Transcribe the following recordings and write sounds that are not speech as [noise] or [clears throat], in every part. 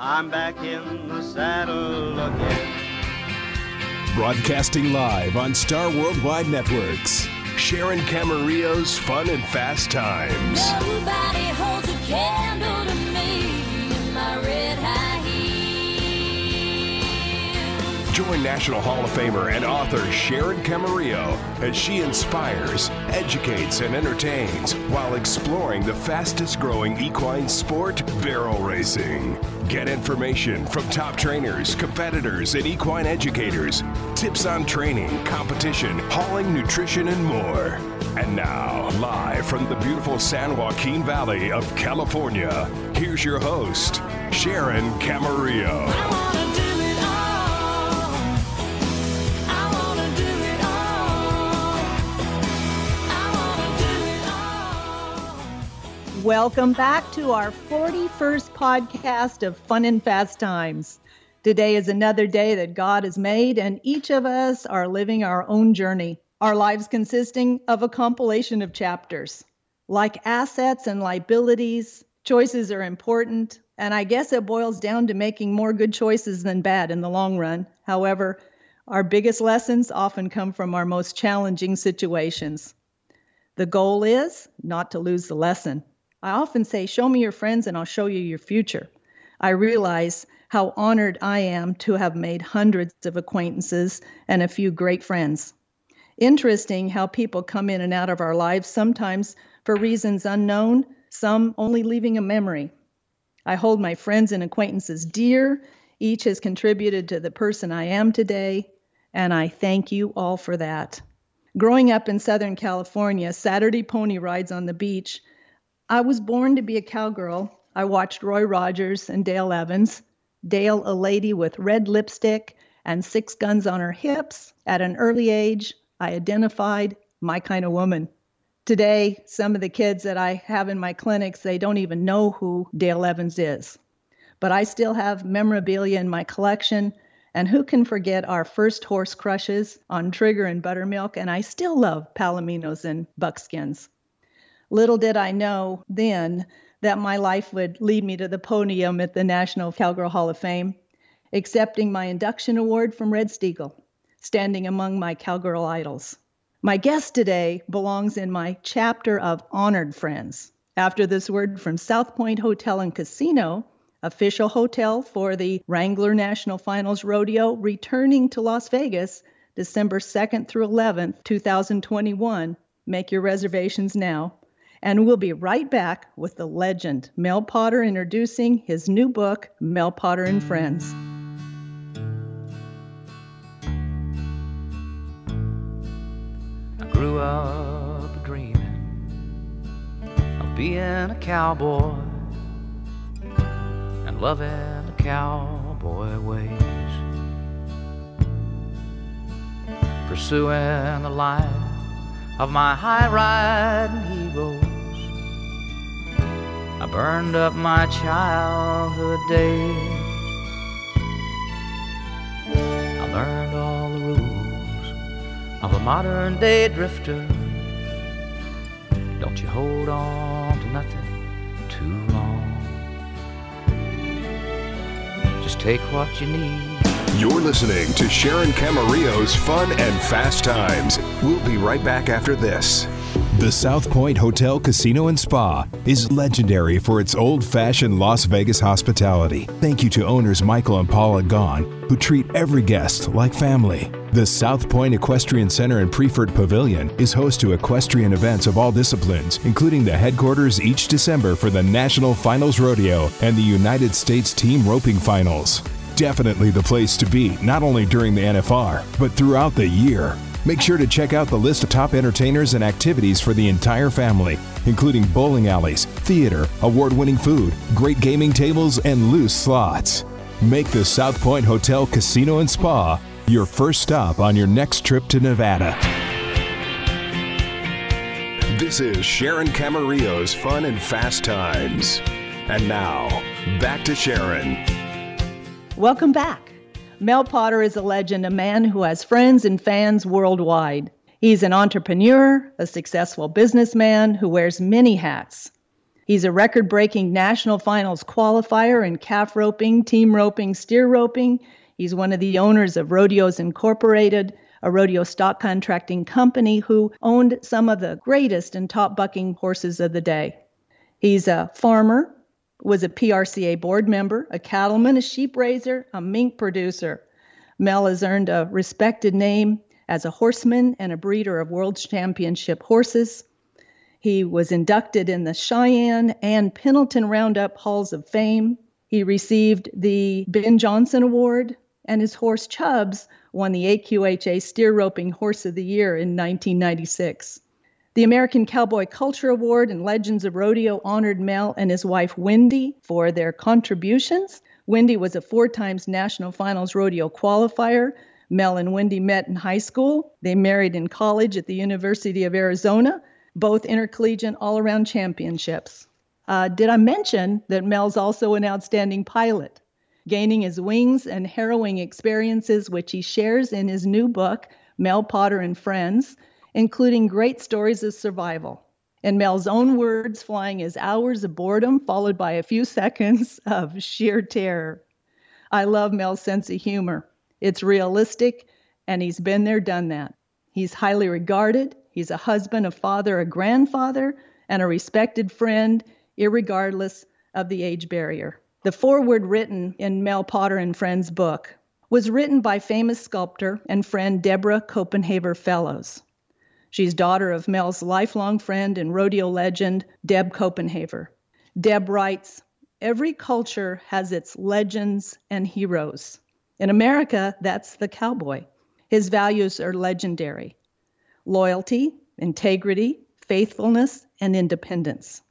I'm back in the saddle again. Broadcasting live on Star Worldwide Networks. Sharon Camarillo's Fun and Fast Times. Join National Hall of Famer and author Sharon Camarillo as she inspires, educates, and entertains while exploring the fastest growing equine sport, barrel racing. Get information from top trainers, competitors, and equine educators, tips on training, competition, hauling, nutrition, and more. And now, live from the beautiful San Joaquin Valley of California, here's your host, Sharon Camarillo. Welcome back to our 41st podcast of Fun and Fast Times. Today is another day that God has made, and each of us are living our own journey. Our lives consisting of a compilation of chapters. Like assets and liabilities, choices are important, and I guess it boils down to making more good choices than bad in the long run. However, our biggest lessons often come from our most challenging situations. The goal is not to lose the lesson. I often say, Show me your friends and I'll show you your future. I realize how honored I am to have made hundreds of acquaintances and a few great friends. Interesting how people come in and out of our lives, sometimes for reasons unknown, some only leaving a memory. I hold my friends and acquaintances dear. Each has contributed to the person I am today, and I thank you all for that. Growing up in Southern California, Saturday pony rides on the beach, I was born to be a cowgirl. I watched Roy Rogers and Dale Evans. Dale, a lady with red lipstick and six guns on her hips. At an early age, I identified my kind of woman. Today, some of the kids that I have in my clinics, they don't even know who Dale Evans is. But I still have memorabilia in my collection. And who can forget our first horse crushes on Trigger and Buttermilk? And I still love Palominos and Buckskins. Little did I know then that my life would lead me to the podium at the National Cowgirl Hall of Fame, accepting my induction award from Red Steagall, standing among my cowgirl idols. My guest today belongs in my chapter of honored friends. After this word from South Point Hotel and Casino, official hotel for the Wrangler National Finals Rodeo, returning to Las Vegas December 2nd through 11th, 2021. Make your reservations now. And we'll be right back with the legend, Mel Potter, introducing his new book, Mel Potter and Friends. I grew up dreaming of being a cowboy and loving the cowboy ways. Pursuing the life of my high riding heroes. I burned up my childhood days. I learned all the rules of a modern day drifter. Don't you hold on to nothing too long. Just take what you need. You're listening to Sharon Camarillo's Fun and Fast Times. We'll be right back after this. The South Point Hotel, Casino, and Spa is legendary for its old fashioned Las Vegas hospitality. Thank you to owners Michael and Paula Gaughan, who treat every guest like family. The South Point Equestrian Center and Priefert Pavilion is host to equestrian events of all disciplines, including the headquarters each December for the National Finals Rodeo and the United States Team Roping Finals definitely the place to be, not only during the NFR, but throughout the year. Make sure to check out the list of top entertainers and activities for the entire family, including bowling alleys, theater, award winning food, great gaming tables, and loose slots. Make the South Point Hotel Casino and Spa your first stop on your next trip to Nevada. This is Sharon Camarillo's Fun and Fast Times. And now, back to Sharon. Welcome back. Mel Potter is a legend, a man who has friends and fans worldwide. He's an entrepreneur, a successful businessman who wears many hats. He's a record breaking national finals qualifier in calf roping, team roping, steer roping. He's one of the owners of Rodeos Incorporated, a rodeo stock contracting company who owned some of the greatest and top bucking horses of the day. He's a farmer, was a PRCA board member, a cattleman, a sheep raiser, a mink producer. Mel has earned a respected name as a horseman and a breeder of world championship horses. He was inducted in the Cheyenne and Pendleton Roundup Halls of Fame. He received the Ben Johnson Award, and his horse Chubbs won the AQHA Steer Roping Horse of the Year in 1996. The American Cowboy Culture Award and Legends of Rodeo honored Mel and his wife Wendy for their contributions. Wendy was a four times national finals rodeo qualifier. Mel and Wendy met in high school. They married in college at the University of Arizona, both intercollegiate all around championships. Uh, did I mention that Mel's also an outstanding pilot, gaining his wings and harrowing experiences, which he shares in his new book, Mel Potter and Friends, including great stories of survival. In Mel's own words, flying is hours of boredom followed by a few [laughs] seconds of sheer terror. I love Mel's sense of humor. It's realistic, and he's been there, done that. He's highly regarded. He's a husband, a father, a grandfather, and a respected friend, irregardless of the age barrier. The foreword written in Mel Potter and Friends book was written by famous sculptor and friend Deborah Copenhaver Fellows. She's daughter of Mel's lifelong friend and rodeo legend, Deb Copenhaver. Deb writes Every culture has its legends and heroes. In America, that's the cowboy. His values are legendary loyalty, integrity, faithfulness, and independence.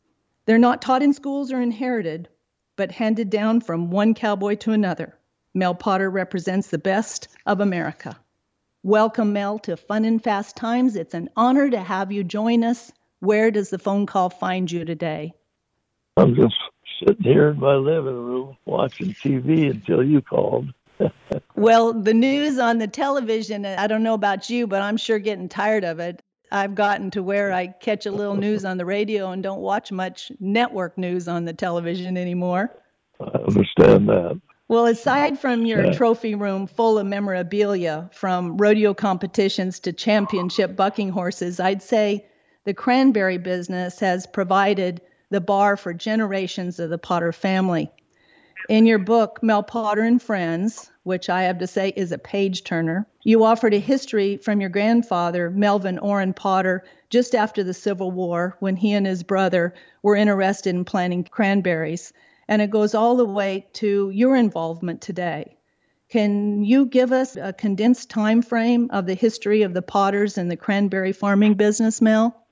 They're not taught in schools or inherited, but handed down from one cowboy to another. Mel Potter represents the best of America. Welcome, Mel, to Fun and Fast Times. It's an honor to have you join us. Where does the phone call find you today? I'm just sitting here in my living room watching TV until you called. [laughs] Well, the news on the television, I don't know about you, but I'm sure getting tired of it. I've gotten to where I catch a little news on the radio and don't watch much network news on the television anymore. I understand that. Well, aside from your trophy room full of memorabilia, from rodeo competitions to championship bucking horses, I'd say the cranberry business has provided the bar for generations of the Potter family. In your book, Mel Potter and Friends, which I have to say is a page turner, you offered a history from your grandfather, Melvin Orrin Potter, just after the Civil War when he and his brother were interested in planting cranberries. And it goes all the way to your involvement today. Can you give us a condensed time frame of the history of the Potters and the cranberry farming business, Mel?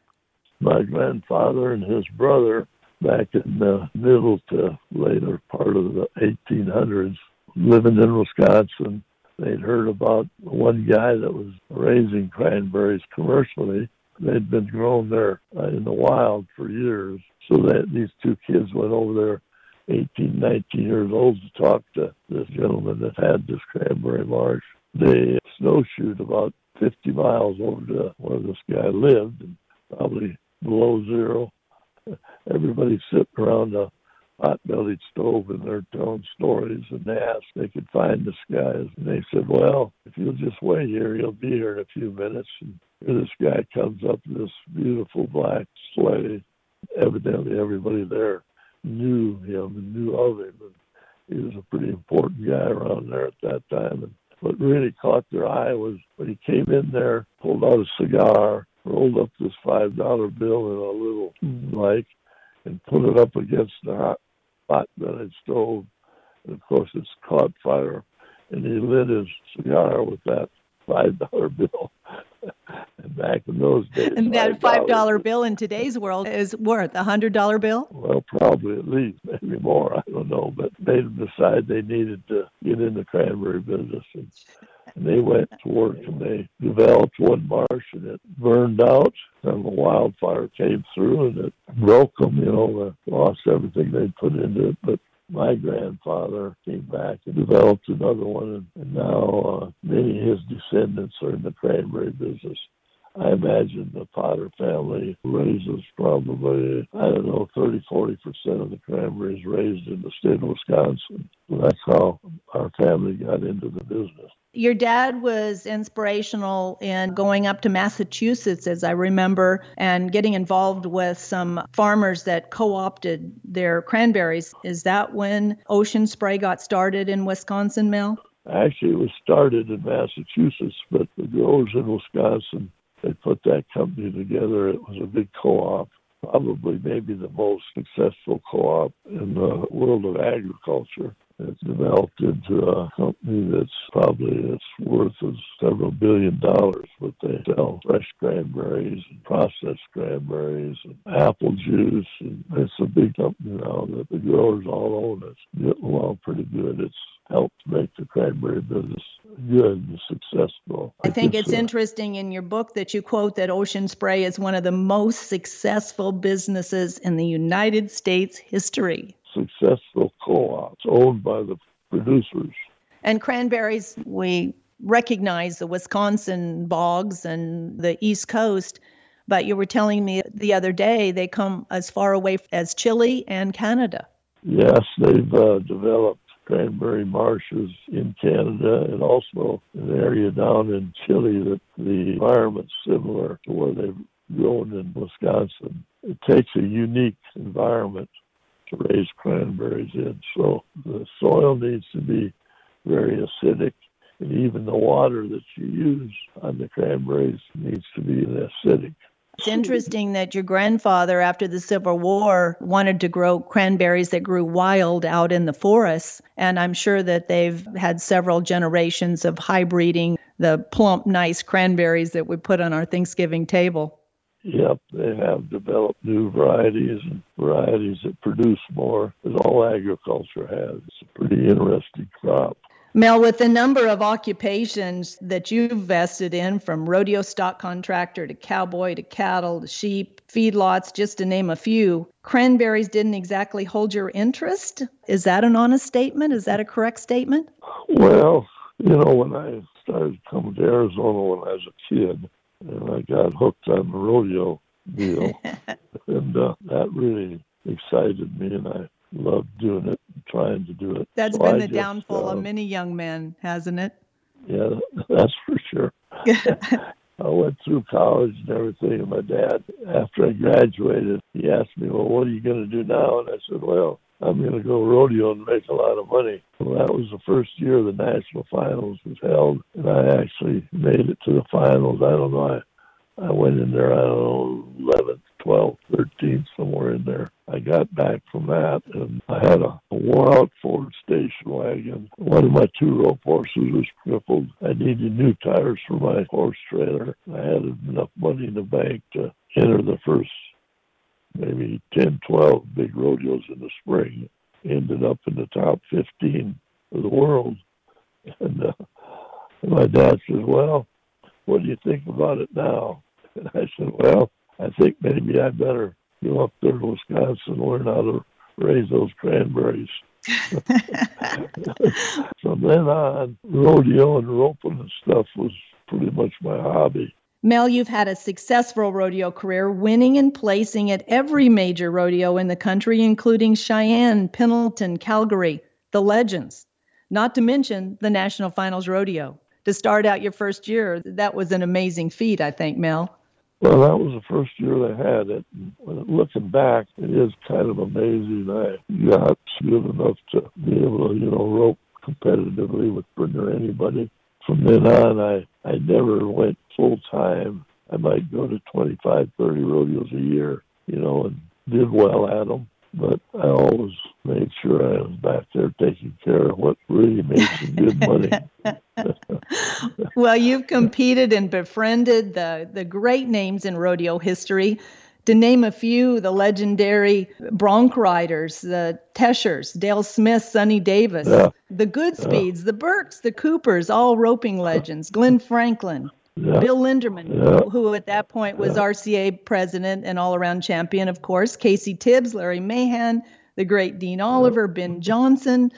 My grandfather and his brother, back in the middle to later part of the 1800s, living in Wisconsin, they'd heard about one guy that was raising cranberries commercially. They'd been grown there in the wild for years. So that these two kids went over there 18, 19 years old to talk to this gentleman that had this cranberry marsh. They snowshoed about 50 miles over to where this guy lived, probably below zero. Everybody sitting around a hot-bellied stove and they're telling stories, and they asked they could find this guy. And they said, well, if you'll just wait here, he'll be here in a few minutes. And here this guy comes up in this beautiful black sleigh. Evidently, everybody there knew him and knew of him. And he was a pretty important guy around there at that time. And what really caught their eye was when he came in there, pulled out a cigar, rolled up this five dollar bill in a little like, and put it up against the hot, hot bellied stove. And of course, it's caught fire, and he lit his cigar with that five dollar bill. and back in those days, And that $5 $5 bill in today's world is worth a $100 bill? well, probably at least, maybe more. I don't know, but they decide they needed to get in the cranberry business, and, and they went to work and they developed one marsh, and it burned out. And the wildfire came through, and it broke them. You know, they lost everything they put into it, but. My grandfather came back and developed another one, and, now uh, many of his descendants are in the cranberry business. I imagine the Potter family raises probably, I don't know, 30, 40% of the cranberries raised in the state of Wisconsin. That's how our family got into the business. Your dad was inspirational in going up to Massachusetts, as I remember, and getting involved with some farmers that co opted their cranberries. Is that when Ocean Spray got started in Wisconsin, Mel? Actually, it was started in Massachusetts, but the growers in Wisconsin they put that company together. It was a big co-op, probably maybe the most successful co-op in the world of agriculture. It's developed into a company that's probably its worth is several billion dollars, but they sell fresh cranberries and processed cranberries and apple juice. And it's a big company now that the growers all own. It's getting along pretty good. It's helped make the cranberry business good and successful. I think it's uh, interesting in your book that you quote that Ocean Spray is one of the most successful businesses in the United States history. Successful co-ops owned by the producers. And cranberries, we recognize the Wisconsin bogs and the East Coast, but you were telling me the other day they come as far away as Chile and Canada. Yes, they've uh, developed cranberry marshes in Canada and also an area down in Chile that the environment's similar to where they've grown in Wisconsin. It takes a unique environment raise cranberries in, so the soil needs to be very acidic. And even the water that you use on the cranberries needs to be acidic. It's interesting that your grandfather, after the Civil War, wanted to grow cranberries that grew wild out in the forests. And I'm sure that they've had several generations of hybriding the plump, nice cranberries that we put on our Thanksgiving table. Yep, they have developed new varieties and varieties that produce more, as all agriculture has. It's a pretty interesting crop. Mel, with the number of occupations that you've vested in, from rodeo stock contractor to cowboy to cattle to sheep, feedlots, just to name a few, cranberries didn't exactly hold your interest. Is that an honest statement? Is that a correct statement? Well, you know, when I started coming to Arizona when I was a kid, and I got hooked on the rodeo deal, [laughs] and uh, that really excited me, and I loved doing it, and trying to do it. That's So been I the just, downfall uh, of many young men, hasn't it? Yeah, [laughs] that's for sure. [laughs] I went through college and everything, and my dad, after I graduated, he asked me, "Well, what are you going to do now?" And I said, "Well, I'm going to go rodeo and make a lot of money." Well, that was the first year the national finals was held, and I actually made it to the finals. I don't know, I, I went in there, I don't know, 11th, 12th, 13th, somewhere in there. I got back from that, and I had a, a wore-out Ford station wagon. One of my two rope horses was crippled. I needed new tires for my horse trailer. I had enough money in the bank to enter the first maybe 10, 12 big rodeos in the spring. Ended up in the top 15 of the world. [laughs] And, uh, my dad says, Well, what do you think about it now? And I said, Well, I think maybe I better go up there to Wisconsin and learn how to raise those cranberries. [laughs] [laughs] From then on, rodeo and roping and stuff was pretty much my hobby. Mel, you've had a successful rodeo career, winning and placing at every major rodeo in the country, including Cheyenne, Pendleton, Calgary, the Legends, not to mention the National Finals Rodeo. To start out your first year, that was an amazing feat, I think, Mel. Well, that was the first year they had it. Looking back, it is kind of amazing. I got good enough to be able to, you know, rope competitively with pretty much anybody. From then on, I, I never went full time. I might go to 25, 30 rodeos a year, you know, and did well at them. But I always made sure I was back there taking care of what really made some good money. [laughs] [laughs] Well, you've competed and befriended the, the great names in rodeo history. To name a few, the legendary bronc riders, the Teschers, Dale Smith, Sonny Davis, Yeah. the Goodspeeds, the Burks, the Coopers, all roping legends, Glenn Franklin, Yeah. Bill Linderman, Yeah. who at that point was RCA president and all around champion, of course, Casey Tibbs, Larry Mahan, the great Dean Oliver, Ben Johnson,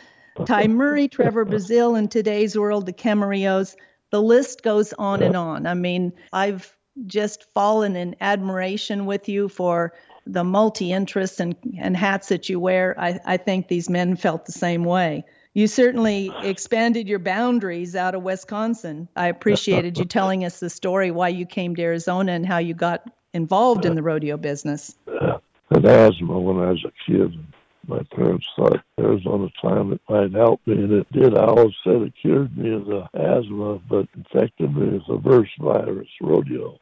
Ty Murray, [laughs] Trevor Brazile, in today's world, the Camarillos. The list goes on and on. I mean, I've just fallen in admiration with you for the multi interests and, and hats that you wear. I, I think these men felt the same way. You certainly expanded your boundaries out of Wisconsin. I appreciated you telling us the story why you came to Arizona and how you got involved in the rodeo business. Uh, had asthma when I was a kid. My parents thought Arizona climate might help me, and it did. I always said it cured me of the asthma, but infected me with a verse virus, rodeo.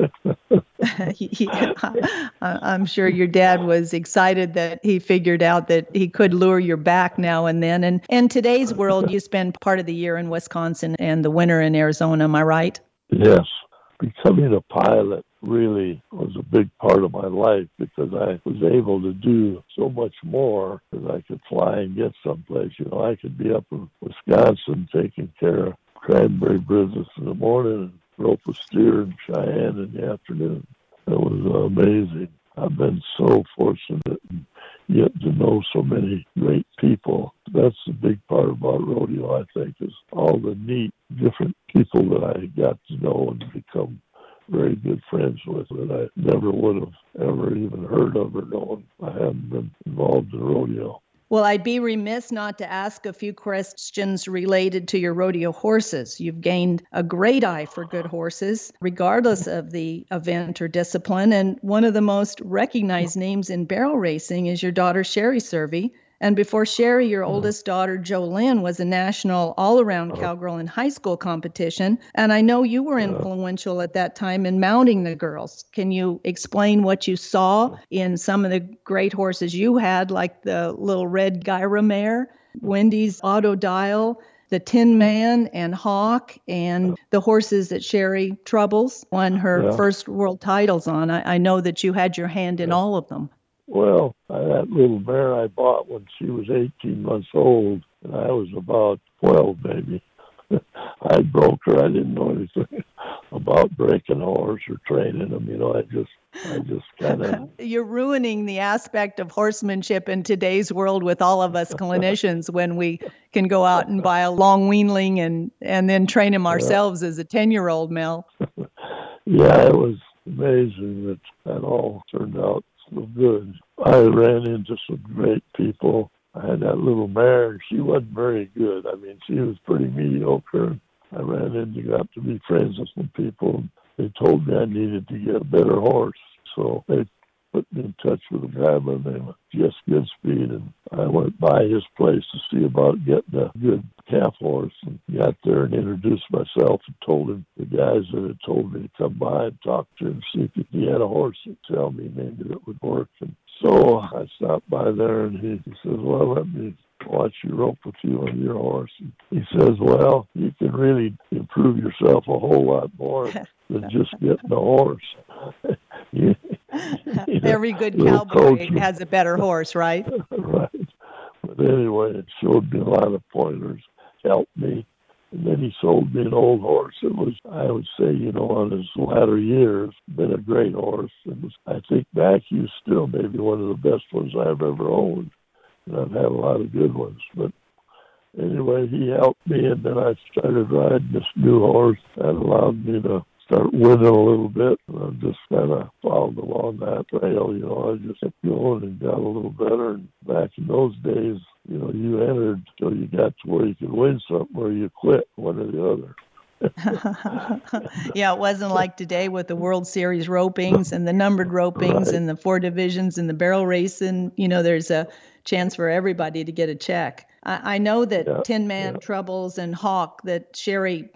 [laughs] I'm sure your dad was excited that he figured out that he could lure your back now and then. And in today's world, you spend part of the year in Wisconsin and the winter in Arizona. Am I right? Yes. Becoming a pilot really was a big part of my life because I was able to do so much more because I could fly and get someplace. You know, I could be up in Wisconsin taking care of cranberry business in the morning rope a steer in Cheyenne in the afternoon. It was amazing. I've been so fortunate and yet to know so many great people. That's the big part about rodeo, I think, is all the neat, different people that I got to know and become very good friends with that I never would have ever even heard of or known. I hadn't been involved in rodeo. Well, I'd be remiss not to ask a few questions related to your rodeo horses. You've gained a great eye for good horses, regardless of the event or discipline. And one of the most recognized names in barrel racing is your daughter, Sherry Cervi. And before Sherry, your Mm-hmm. oldest daughter, Jolynn, was a national all around cowgirl in high school competition. And I know you were influential at that time in mounting the girls. Can you explain what you saw in some of the great horses you had, like the little red Gyra mare, Wendy's Auto Dial? The Tin Man and Hawk, and the horses that Sherry Troubles won her Yeah. first world titles on. I, I know that you had your hand in all of them. Well, I, that little mare I bought when she was 18 months old, and I was about 12 maybe. [laughs] I broke her. I didn't know anything [laughs] about breaking a horse or training them. You know, I just, I just kind of, [laughs] You're ruining the aspect of horsemanship in today's world with all of us clinicians when we can go out and buy a long weanling and, and then train him ourselves as a 10 year old, Mel. yeah, it was amazing that that all turned out good. I ran into some great people. I had that little mare, she wasn't very good. I mean, she was pretty mediocre. I ran into, got to be friends with some people. They told me I needed to get a better horse. So they put me in touch with a guy by the name of Jess Goodspeed, and I went by his place to see about getting a good calf horse. And got there and introduced myself and told him the guys that had told me to come by and talk to him, see if he had a horse and tell me maybe that would work. And so I stopped by there, and he, he says, "Well, let me watch you rope with you on your horse." And he says, "Well, you can really improve yourself a whole lot more [laughs] than just getting a horse." You- you know, Every good cowboy coach- has a better horse, right? [laughs] right. But anyway, it showed me a lot of pointers, helped me. And then he sold me an old horse. It was, I would say, you know, on his latter years, been a great horse. It was, I think back, he was still maybe one of the best ones I've ever owned. And I've had a lot of good ones. But anyway, he helped me, and then I started riding this new horse. That allowed me to start winning a little bit. And I just kind of followed along that trail. You know, I just kept going and got a little better. And back in those days, you know, you entered till you got to where you could win something or you quit, one or the other. [laughs] yeah, it wasn't like today with the World Series ropings and the numbered ropings Right. and the four divisions and the barrel racing. You know, there's a chance for everybody to get a check. I, I know that Yeah, Tin Man Troubles and Hawk that Sherry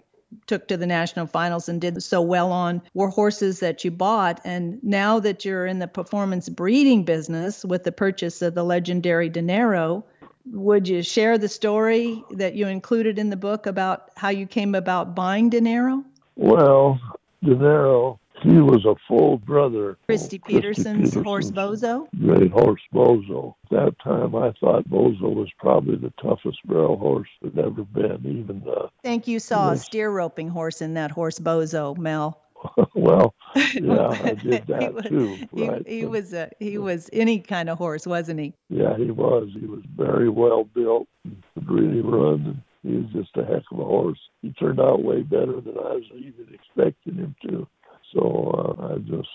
took to the national finals and did so well on were horses that you bought. And now that you're in the performance breeding business with the purchase of the legendary Dinero, would you share the story that you included in the book about how you came about buying Dinero? Well, Dinero, he was a full brother. Kristie Peterson's horse Bozo. Great horse Bozo. At that time, I thought Bozo was probably the toughest barrel horse that ever been. Even uh, think you saw a steer roping horse in that horse Bozo, Mel. [laughs] well, [laughs] yeah, I did He that was- too. He, right? he But, was a he was any kind of horse, wasn't he? Yeah, he was. He was very well built. and Could really run. And he was just a heck of a horse. He turned out way better than I was even expecting him to. So uh, I just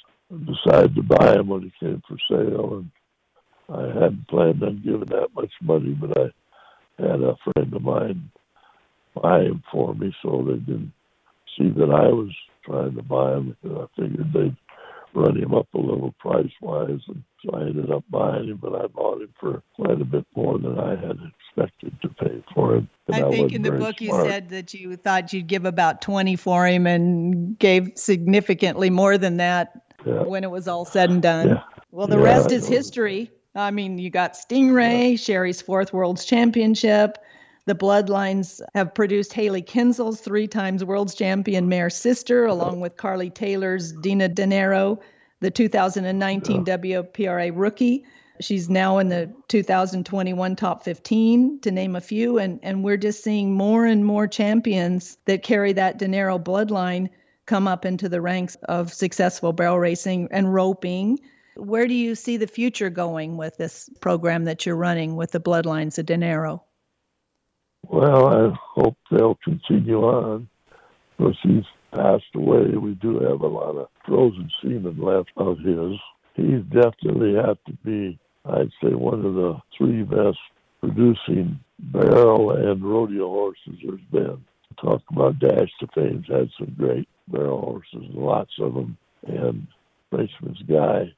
decided to buy him when he came for sale, and I hadn't planned on giving that much money, but I had a friend of mine buy him for me, so they didn't see that I was trying to buy him. And I figured they'd run him up a little price wise, and so I ended up buying him. But I bought him for quite a bit more than I had expected to pay for him. And I think in the book you said that you thought you'd give about 20 for him and gave significantly more than that Yeah. when it was all said and done. Yeah. Well, the Yeah, rest is history. I mean, you got Stingray, Sherry's fourth World's Championship. The Bloodlines have produced Hailey Kinsel's three times World's Champion mare sister, along with Carly Taylor's Dina Dinero, the 2019 WPRA rookie. She's now in the 2021 top 15, to name a few. And, and we're just seeing more and more champions that carry that Dinero bloodline come up into the ranks of successful barrel racing and roping. Where do you see the future going with this program that you're running with the Bloodlines of Dinero? Well, I hope they'll continue on. Because he's passed away, we do have a lot of frozen semen left of his. He's definitely had to be, I'd say, one of the three best producing barrel and rodeo horses there's been. Talk about Dash Ta Fame's had some great barrel horses, lots of them. And Frenchman's Guy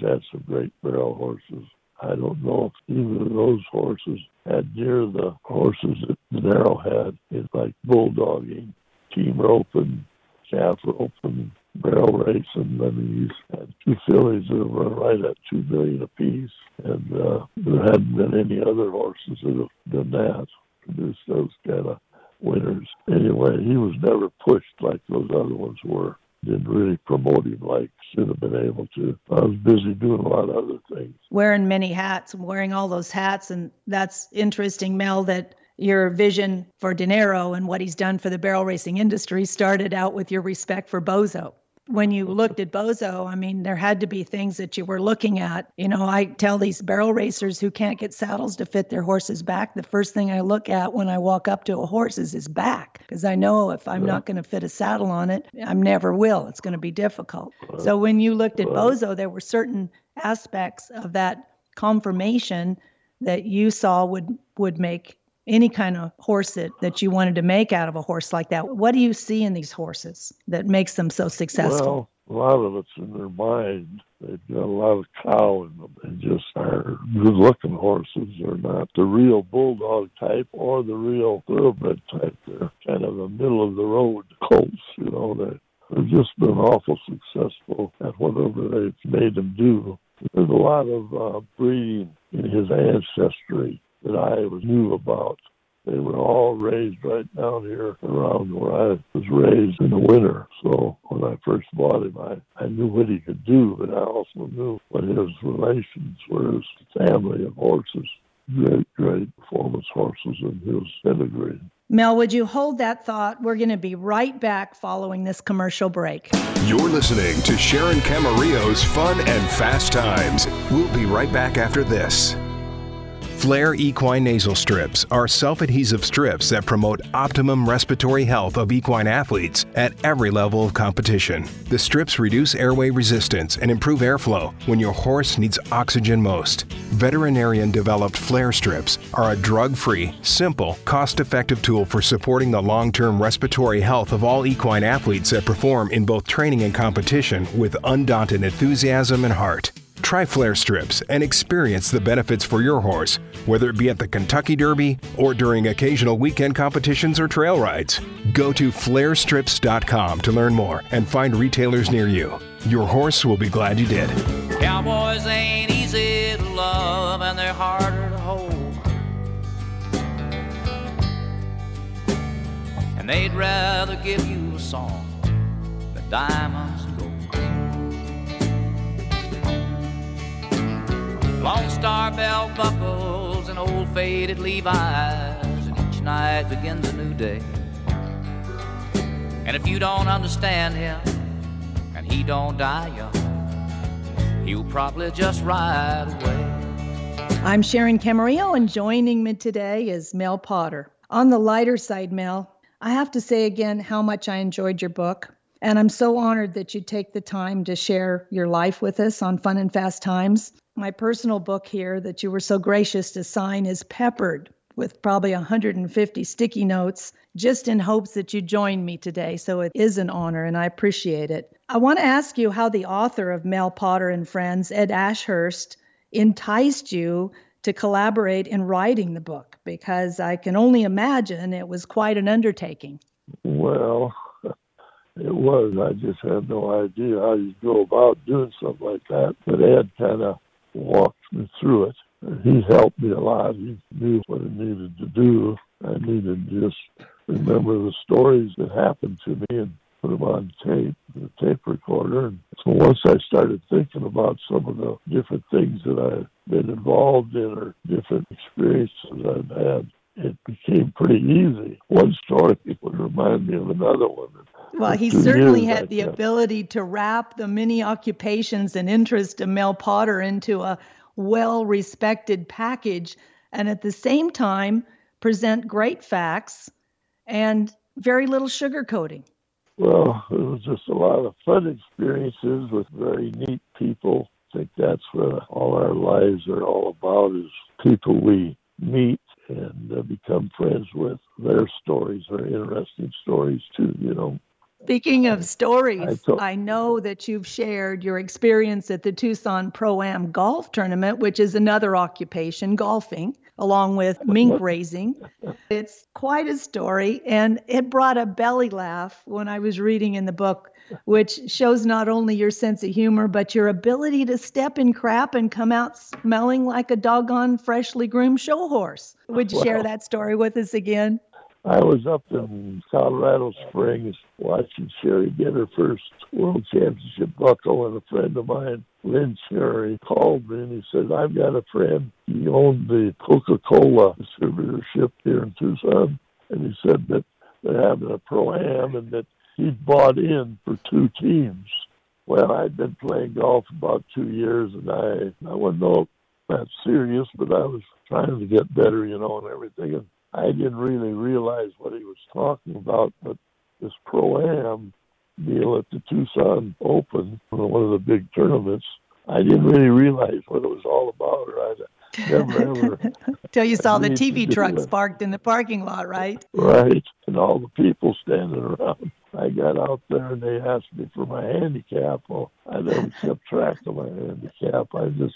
has had some great barrel horses. I don't know if either of those horses had near the horses that Nero had in like bulldogging, team roping, calf roping, barrel racing. I mean, he's had two fillies that run right at two million apiece, and uh, there hadn't been any other horses that have done that, produced those kind of winners. Anyway, he was never pushed like those other ones were. Didn't really promote him like should have been able to. I was busy doing a lot of other things. Wearing many hats, wearing all those hats. And that's interesting, Mel, that your vision for Dinero and what he's done for the barrel racing industry started out with your respect for Bozo. When you looked at Bozo, I mean, there had to be things that you were looking at. You know, I tell these barrel racers who can't get saddles to fit their horses back, the first thing I look at when I walk up to a horse is his back, because I know if I'm not going to fit a saddle on it, I never will. It's going to be difficult. So when you looked at Bozo, there were certain aspects of that confirmation that you saw would would make any kind of horse that, that you wanted to make out of a horse like that. What do you see in these horses that makes them so successful? Well, a lot of it's in their mind. They've got a lot of cow in them. They just are good looking horses. They're not the real bulldog type or the real thoroughbred type. They're kind of a middle of the road colts, you know. They, they've just been awful successful at whatever they've made them do. There's a lot of uh, breeding in his ancestry that I was knew about. They were all raised right down here around where I was raised in the winter. So when I first bought him, I, I knew what he could do, but I also knew what his relations were, his family of horses. Great, great performance horses in his pedigree. Mel, would you hold that thought? We're going to be right back following this commercial break. You're listening to Sharon Camarillo's Fun and Fast Times. We'll be right back after this. Flair Equine Nasal Strips are self adhesive strips that promote optimum respiratory health of equine athletes at every level of competition. The strips reduce airway resistance and improve airflow when your horse needs oxygen most. Veterinarian developed Flair strips are a drug free, simple, cost effective tool for supporting the long term respiratory health of all equine athletes that perform in both training and competition with undaunted enthusiasm and heart. Try Flair Strips and experience the benefits for your horse, whether it be at the Kentucky Derby or during occasional weekend competitions or trail rides. Go to flairstrips.com to learn more and find retailers near you. Your horse will be glad you did. Cowboys ain't easy to love and they're harder to hold. And they'd rather give you a song than diamonds Lone star belt buckles and old faded Levi's, and each night begins a new day. And if you don't understand him, and he don't die young, he'll probably just ride away. I'm Sharon Camarillo, and joining me today is Mel Potter. On the lighter side, Mel, I have to say again how much I enjoyed your book. And I'm so honored that you take the time to share your life with us on Fun and Fast Times. My personal book here that you were so gracious to sign is peppered with probably 150 sticky notes just in hopes that you join me today. So it is an honor and I appreciate it. I want to ask you how the author of Mel Potter and Friends, Ed Ashurst, enticed you to collaborate in writing the book because I can only imagine it was quite an undertaking. Well, [laughs] it was. I just had no idea how you go about doing something like that. But Ed kind of walked me through it. He helped me a lot. He knew what I needed to do. I needed to just remember the stories that happened to me and put them on tape, the tape recorder. And so once I started thinking about some of the different things that I've been involved in or different experiences I've had, it became pretty easy. One story would remind me of another one. Well, he certainly had the ability to wrap the many occupations and interests of Mel Potter into a well respected package and at the same time present great facts and very little sugarcoating. Well, it was just a lot of fun experiences with very neat people. I think that's what all our lives are all about is people we meet and uh, become friends with. Their stories are interesting stories too, you know. Speaking of I stories, thought- I know that you've shared your experience at the Tucson Pro Am Golf Tournament, which is another occupation, golfing, along with [laughs] mink raising. It's quite a story, and it brought a belly laugh when I was reading in the book, which shows not only your sense of humor, but your ability to step in crap and come out smelling like a doggone freshly groomed show horse. Would you share that story with us again? I was up in Colorado Springs watching Sherry get her first World Championship buckle, and a friend of mine, Lynn Sherry, called me and he said, I've got a friend. He owned the Coca Cola distributorship here in Tucson, and he said that they're having a pro am and that he'd bought in for two teams. Well, I'd been playing golf about two years, and I I wasn't all that serious, but I was trying to get better, you know, and everything. And I didn't really realize what he was talking about, but this pro am deal at the Tucson Open, one of the big tournaments, I didn't really realize what it was all about, or I'd never ever [laughs] Till you saw the [laughs] TV trucks parked in the parking lot, right? right, and all the people standing around. I got out there and they asked me for my handicap. Well, I never kept track of my handicap. I just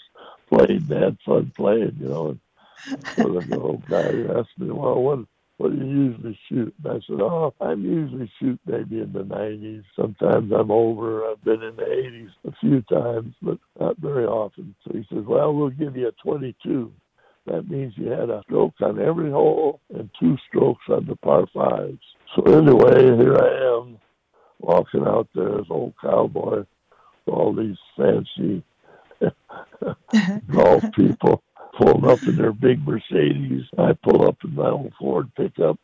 played and had fun playing, you know. And so the old guy asked me, "Well, what what do you usually shoot?" And I said, "Oh, I'm usually shoot maybe in the 90s. Sometimes I'm over. I've been in the 80s a few times, but not very often." So he says, "Well, we'll give you a 22." That means you had a stroke on every hole and two strokes on the par fives. So anyway, here I am walking out there as old cowboy, with all these fancy [laughs] golf people pulling up in their big Mercedes. I pull up in my old Ford pickup.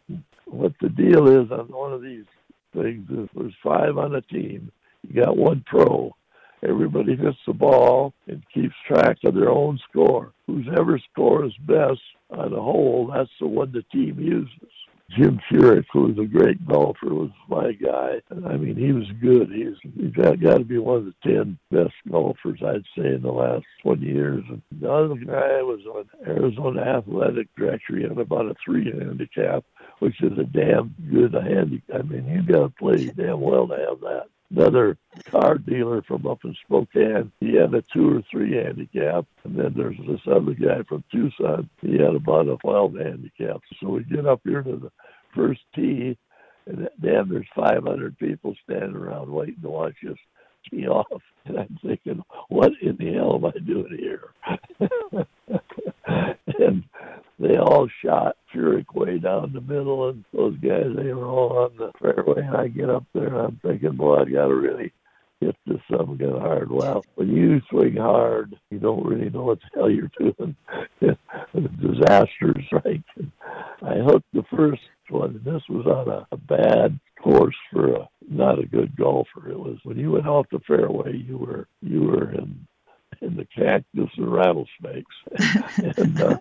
What the deal is on one of these things is there's five on a team. You got one pro. Everybody hits the ball and keeps track of their own score. Whoever scores best on a hole, that's the one the team uses. Jim Furyk, who was a great golfer, was my guy. I mean, he was good. He's he's got, got to be one of the ten best golfers, I'd say, in the last 20 years. And the other guy was on Arizona Athletic Directory He about a three handicap, which is a damn good handicap. I mean, you got to play damn well to have that. Another car dealer from up in Spokane, he had a two or three handicap. And then there's this other guy from Tucson, he had about a 12 handicap. So we get up here to the first tee, and damn, there's 500 people standing around waiting to watch us tee off. [laughs] And I'm thinking, what in the hell am I doing here? [laughs] and they all shot Furyk way down the middle, and those guys, they were all on the fairway. And I get up there, and I'm thinking, boy, I got to really hit this something good hard. Well, when you swing hard, you don't really know what the hell you're doing. [laughs] Disasters, right? I hooked the first one, and this was on a, a bad course for a not a good golfer. It was when you went off the fairway, you were you were in in the cactus and rattlesnakes. [laughs] and uh,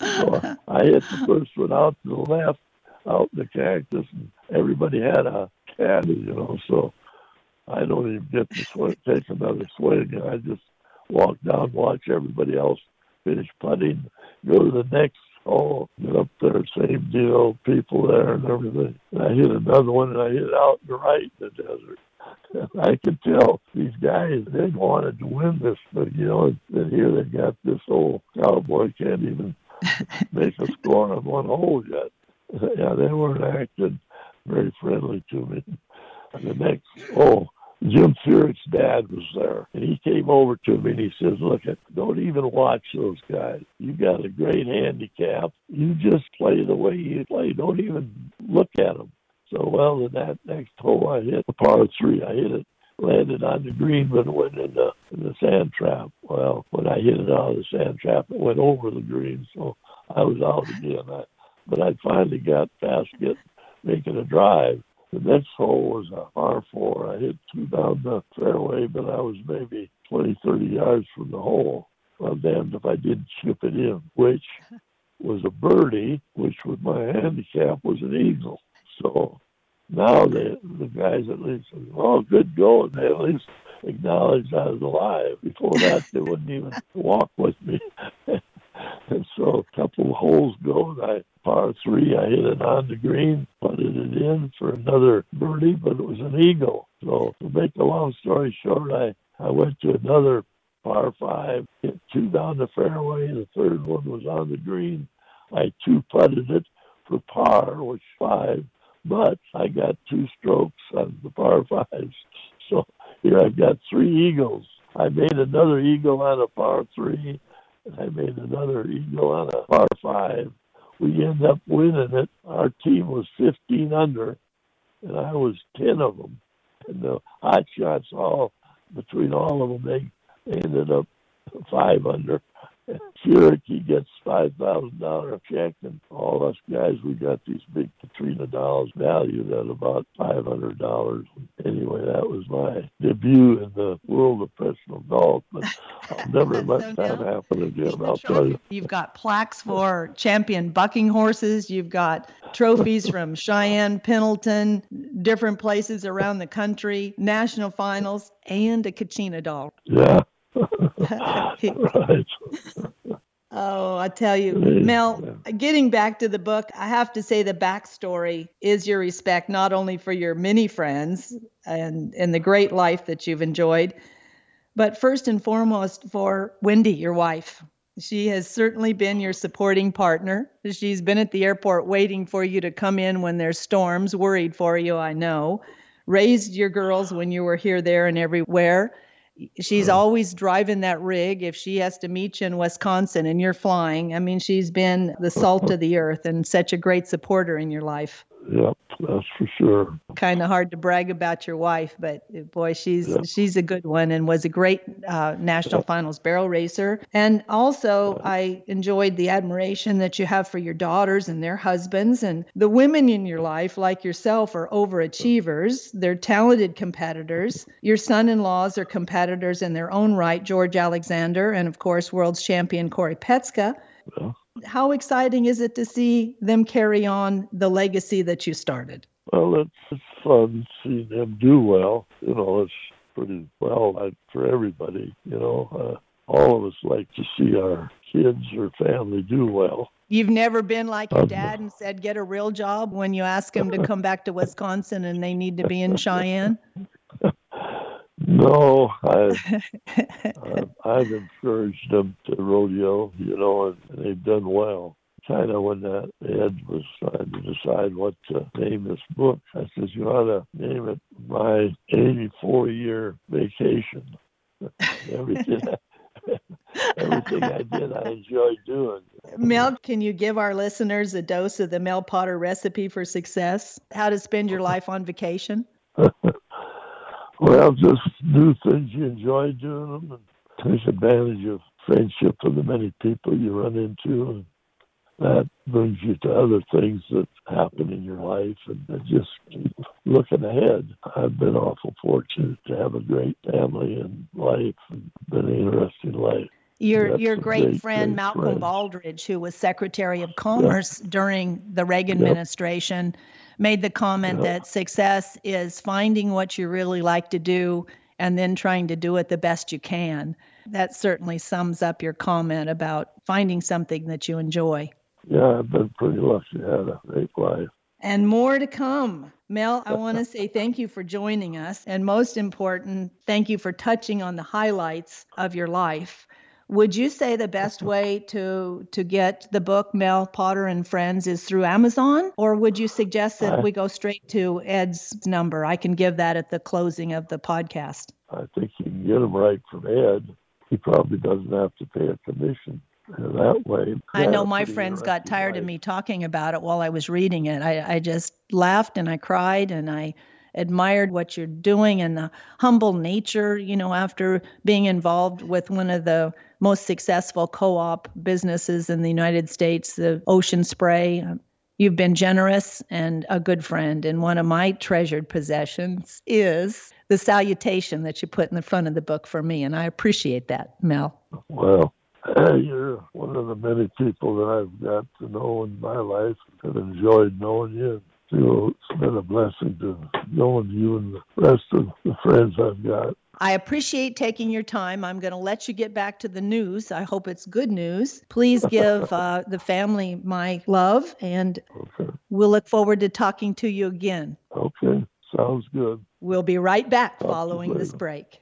so I hit the first one out to the left, out in the cactus, and everybody had a caddy, you know. So I don't even get to swing, take another swing. I just walk down, watch everybody else finish putting, go to the next hole, get up there, same deal, people there and everything. And I hit another one and I hit out the right in the desert. And [laughs] I could tell these guys, they wanted to win this, but you know, and here they got this old cowboy can't even [laughs] make a score on one hole yet. [laughs] Yeah, they weren't acting very friendly to me. And the next, oh, Jim Furyk's dad was there, and he came over to me and he says, "Look, don't even watch those guys. You got a great handicap. You just play the way you play. Don't even look at them." So, well, in that next hole, I hit a par three. I hit it, landed on the green, but it went in the in the sand trap. Well, when I hit it out of the sand trap, it went over the green, so I was out again. I, but I finally got past getting making a drive. The next hole was a par four. I hit two down the fairway, but I was maybe 20, 30 yards from the hole. Well, damned if I didn't chip it in, which was a birdie, which with my handicap was an eagle. So now the the guys at least, oh, good going. They at least acknowledged I was alive. Before that, they wouldn't even walk with me. [laughs] and so a couple of holes go, and I par three, I hit it on the green, putted it in for another birdie, but it was an eagle. So to make a long story short, I I went to another par five, hit two down the fairway. The third one was on the green. I two putted it for par, which five, but I got two strokes on the par fives. [laughs] So here I've got three eagles. I made another eagle on a par three, and I made another eagle on a par five. We ended up winning it. Our team was 15 under, and I was 10 of them. And the hot shots, all between all of them, they, ended up five under. [laughs] He gets five thousand dollar check, and all us guys, we got these big Kachina dolls valued at about five hundred dollars. Anyway, that was my debut in the world of professional golf, but I'll [laughs] never let So that happen again. I'll tell you. You've got plaques for champion bucking horses. You've got trophies [laughs] from Cheyenne, Pendleton, different places around the country, national finals, and a Kachina doll. Yeah. [laughs] [laughs] right. Oh, I tell you, Mel, getting back to the book, I have to say the backstory is your respect not only for your many friends and, and the great life that you've enjoyed, but first and foremost for Wendy, your wife. She has certainly been your supporting partner. She's been at the airport waiting for you to come in when there's storms, worried for you, I know. Raised your girls when you were here, there, and everywhere. She's oh. always driving that rig if she has to meet you in Wisconsin and you're flying. I mean, she's been the salt of the earth and such a great supporter in your life. Yep, that's for sure. Kind of hard to brag about your wife, but uh, boy, she's Yeah. she's a good one and was a great uh, national finals barrel racer. And also, I enjoyed the admiration that you have for your daughters and their husbands and the women in your life, like yourself, are overachievers. They're talented competitors. Your son-in-laws are competitors in their own right, George Alexander, and of course, world's champion Cory Petska. How exciting is it to see them carry on the legacy that you started? Well, it's, it's fun seeing them do well. You know, it's pretty well I, for everybody. You know, uh, all of us like to see our kids or family do well. You've never been like your Um, dad and said, get a real job when you ask them to [laughs] come back to Wisconsin and they need to be in Cheyenne? No, [laughs] I, I've encouraged them to rodeo, you know, and, and they've done well. Kind of when that Ed was trying to decide what to name this book, I said, you ought to name it My 84 Year Vacation. [laughs] everything, [laughs] everything I did, I enjoyed doing. Mel, can you give our listeners a dose of the Mel Potter recipe for success? How to spend your life on vacation? Well, just do things you enjoy doing them and take advantage of friendship with the many people you run into. And that brings you to other things that happen in your life and and just keep looking ahead. I've been awful fortunate to have a great family and life and been an interesting life. Your That's your great, great, friend great Malcolm friend. Baldrige, who was Secretary of Commerce during the Reagan Yep. administration, made the comment that success is finding what you really like to do and then trying to do it the best you can. That certainly sums up your comment about finding something that you enjoy. Yeah, I've been pretty lucky. I had a great life. And more to come. Mel, I [laughs] want to say thank you for joining us. And most important, thank you for touching on the highlights of your life. Would you say the best way to to get the book Mel Potter and Friends is through Amazon or would you suggest that Uh, we go straight to Ed's number? I can give that at the closing of the podcast. I think you can get them right from Ed. He probably doesn't have to pay a commission that way. I know my friends got tired of me talking about it while I was reading it. I, I just laughed and I cried and I admired what you're doing and the humble nature, you know, after being involved with one of the most successful co op businesses in the United States, the Ocean Spray. Um, you've been generous and a good friend. And one of my treasured possessions is the salutation that you put in the front of the book for me. And I appreciate that, Mel. Well, [clears throat] you're one of the many people that I've got to know in my life and enjoyed knowing you. So it's been a blessing to knowing you and the rest of the friends I've got. I appreciate taking your time. I'm going to let you get back to the news. I hope it's good news. Please give [laughs] uh, the family my love, and Okay. we'll look forward to talking to you again. Okay. Sounds good. We'll be right back Talk following this break.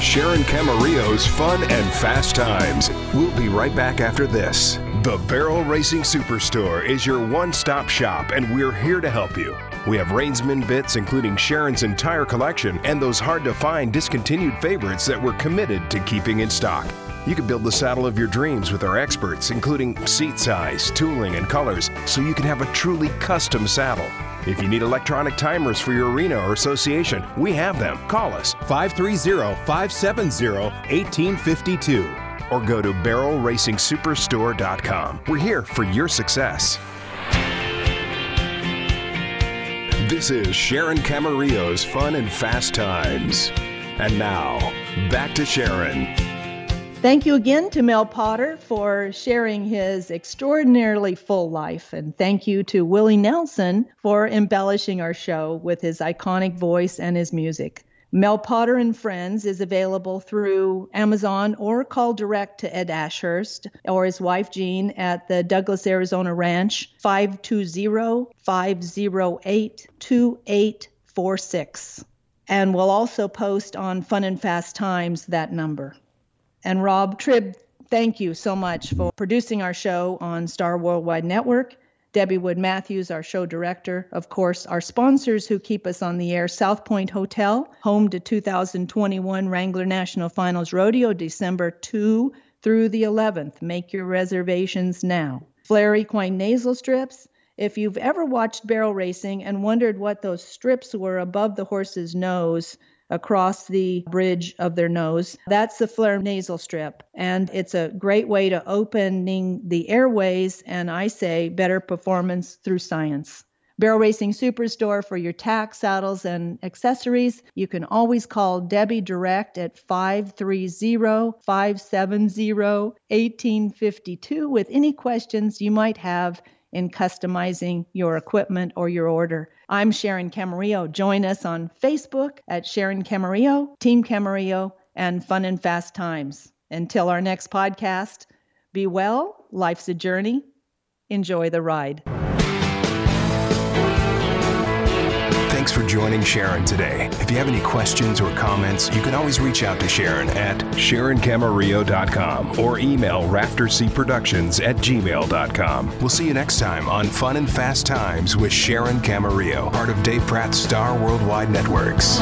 Sharon Camarillo's Fun and Fast Times. We'll be right back after this. The Barrel Racing Superstore is your one stop shop, and we're here to help you. We have Reinsman bits, including Sharon's entire collection, and those hard to find discontinued favorites that we're committed to keeping in stock. You can build the saddle of your dreams with our experts, including seat size, tooling, and colors, so you can have a truly custom saddle. If you need electronic timers for your arena or association, we have them. Call us 530 570 1852 or go to barrelracingsuperstore.com. We're here for your success. This is Sharon Camarillo's Fun and Fast Times. And now, back to Sharon. Thank you again to Mel Potter for sharing his extraordinarily full life. And thank you to Willie Nelson for embellishing our show with his iconic voice and his music. Mel Potter and Friends is available through Amazon or call direct to Ed Ashurst or his wife Jean at the Douglas, Arizona Ranch, 520 508 2846. And we'll also post on Fun and Fast Times that number. And Rob Tribb, thank you so much for producing our show on Star Worldwide Network. Debbie Wood Matthews, our show director. Of course, our sponsors who keep us on the air South Point Hotel, home to 2021 Wrangler National Finals Rodeo, December 2 through the 11th. Make your reservations now. Flair Equine Nasal Strips. If you've ever watched barrel racing and wondered what those strips were above the horse's nose, across the bridge of their nose. That's the Flair nasal strip. And it's a great way to opening the airways and I say better performance through science. Barrel Racing Superstore for your tack, saddles, and accessories. You can always call Debbie direct at 530 570 1852 with any questions you might have in customizing your equipment or your order. I'm Sharon Camarillo. Join us on Facebook at Sharon Camarillo, Team Camarillo, and Fun and Fast Times. Until our next podcast, be well. Life's a journey. Enjoy the ride. Thanks for joining Sharon today. If you have any questions or comments, you can always reach out to Sharon at SharonCamarillo.com or email raftercproductions at gmail.com. We'll see you next time on Fun and Fast Times with Sharon Camarillo, part of Dave Pratt's Star Worldwide Networks.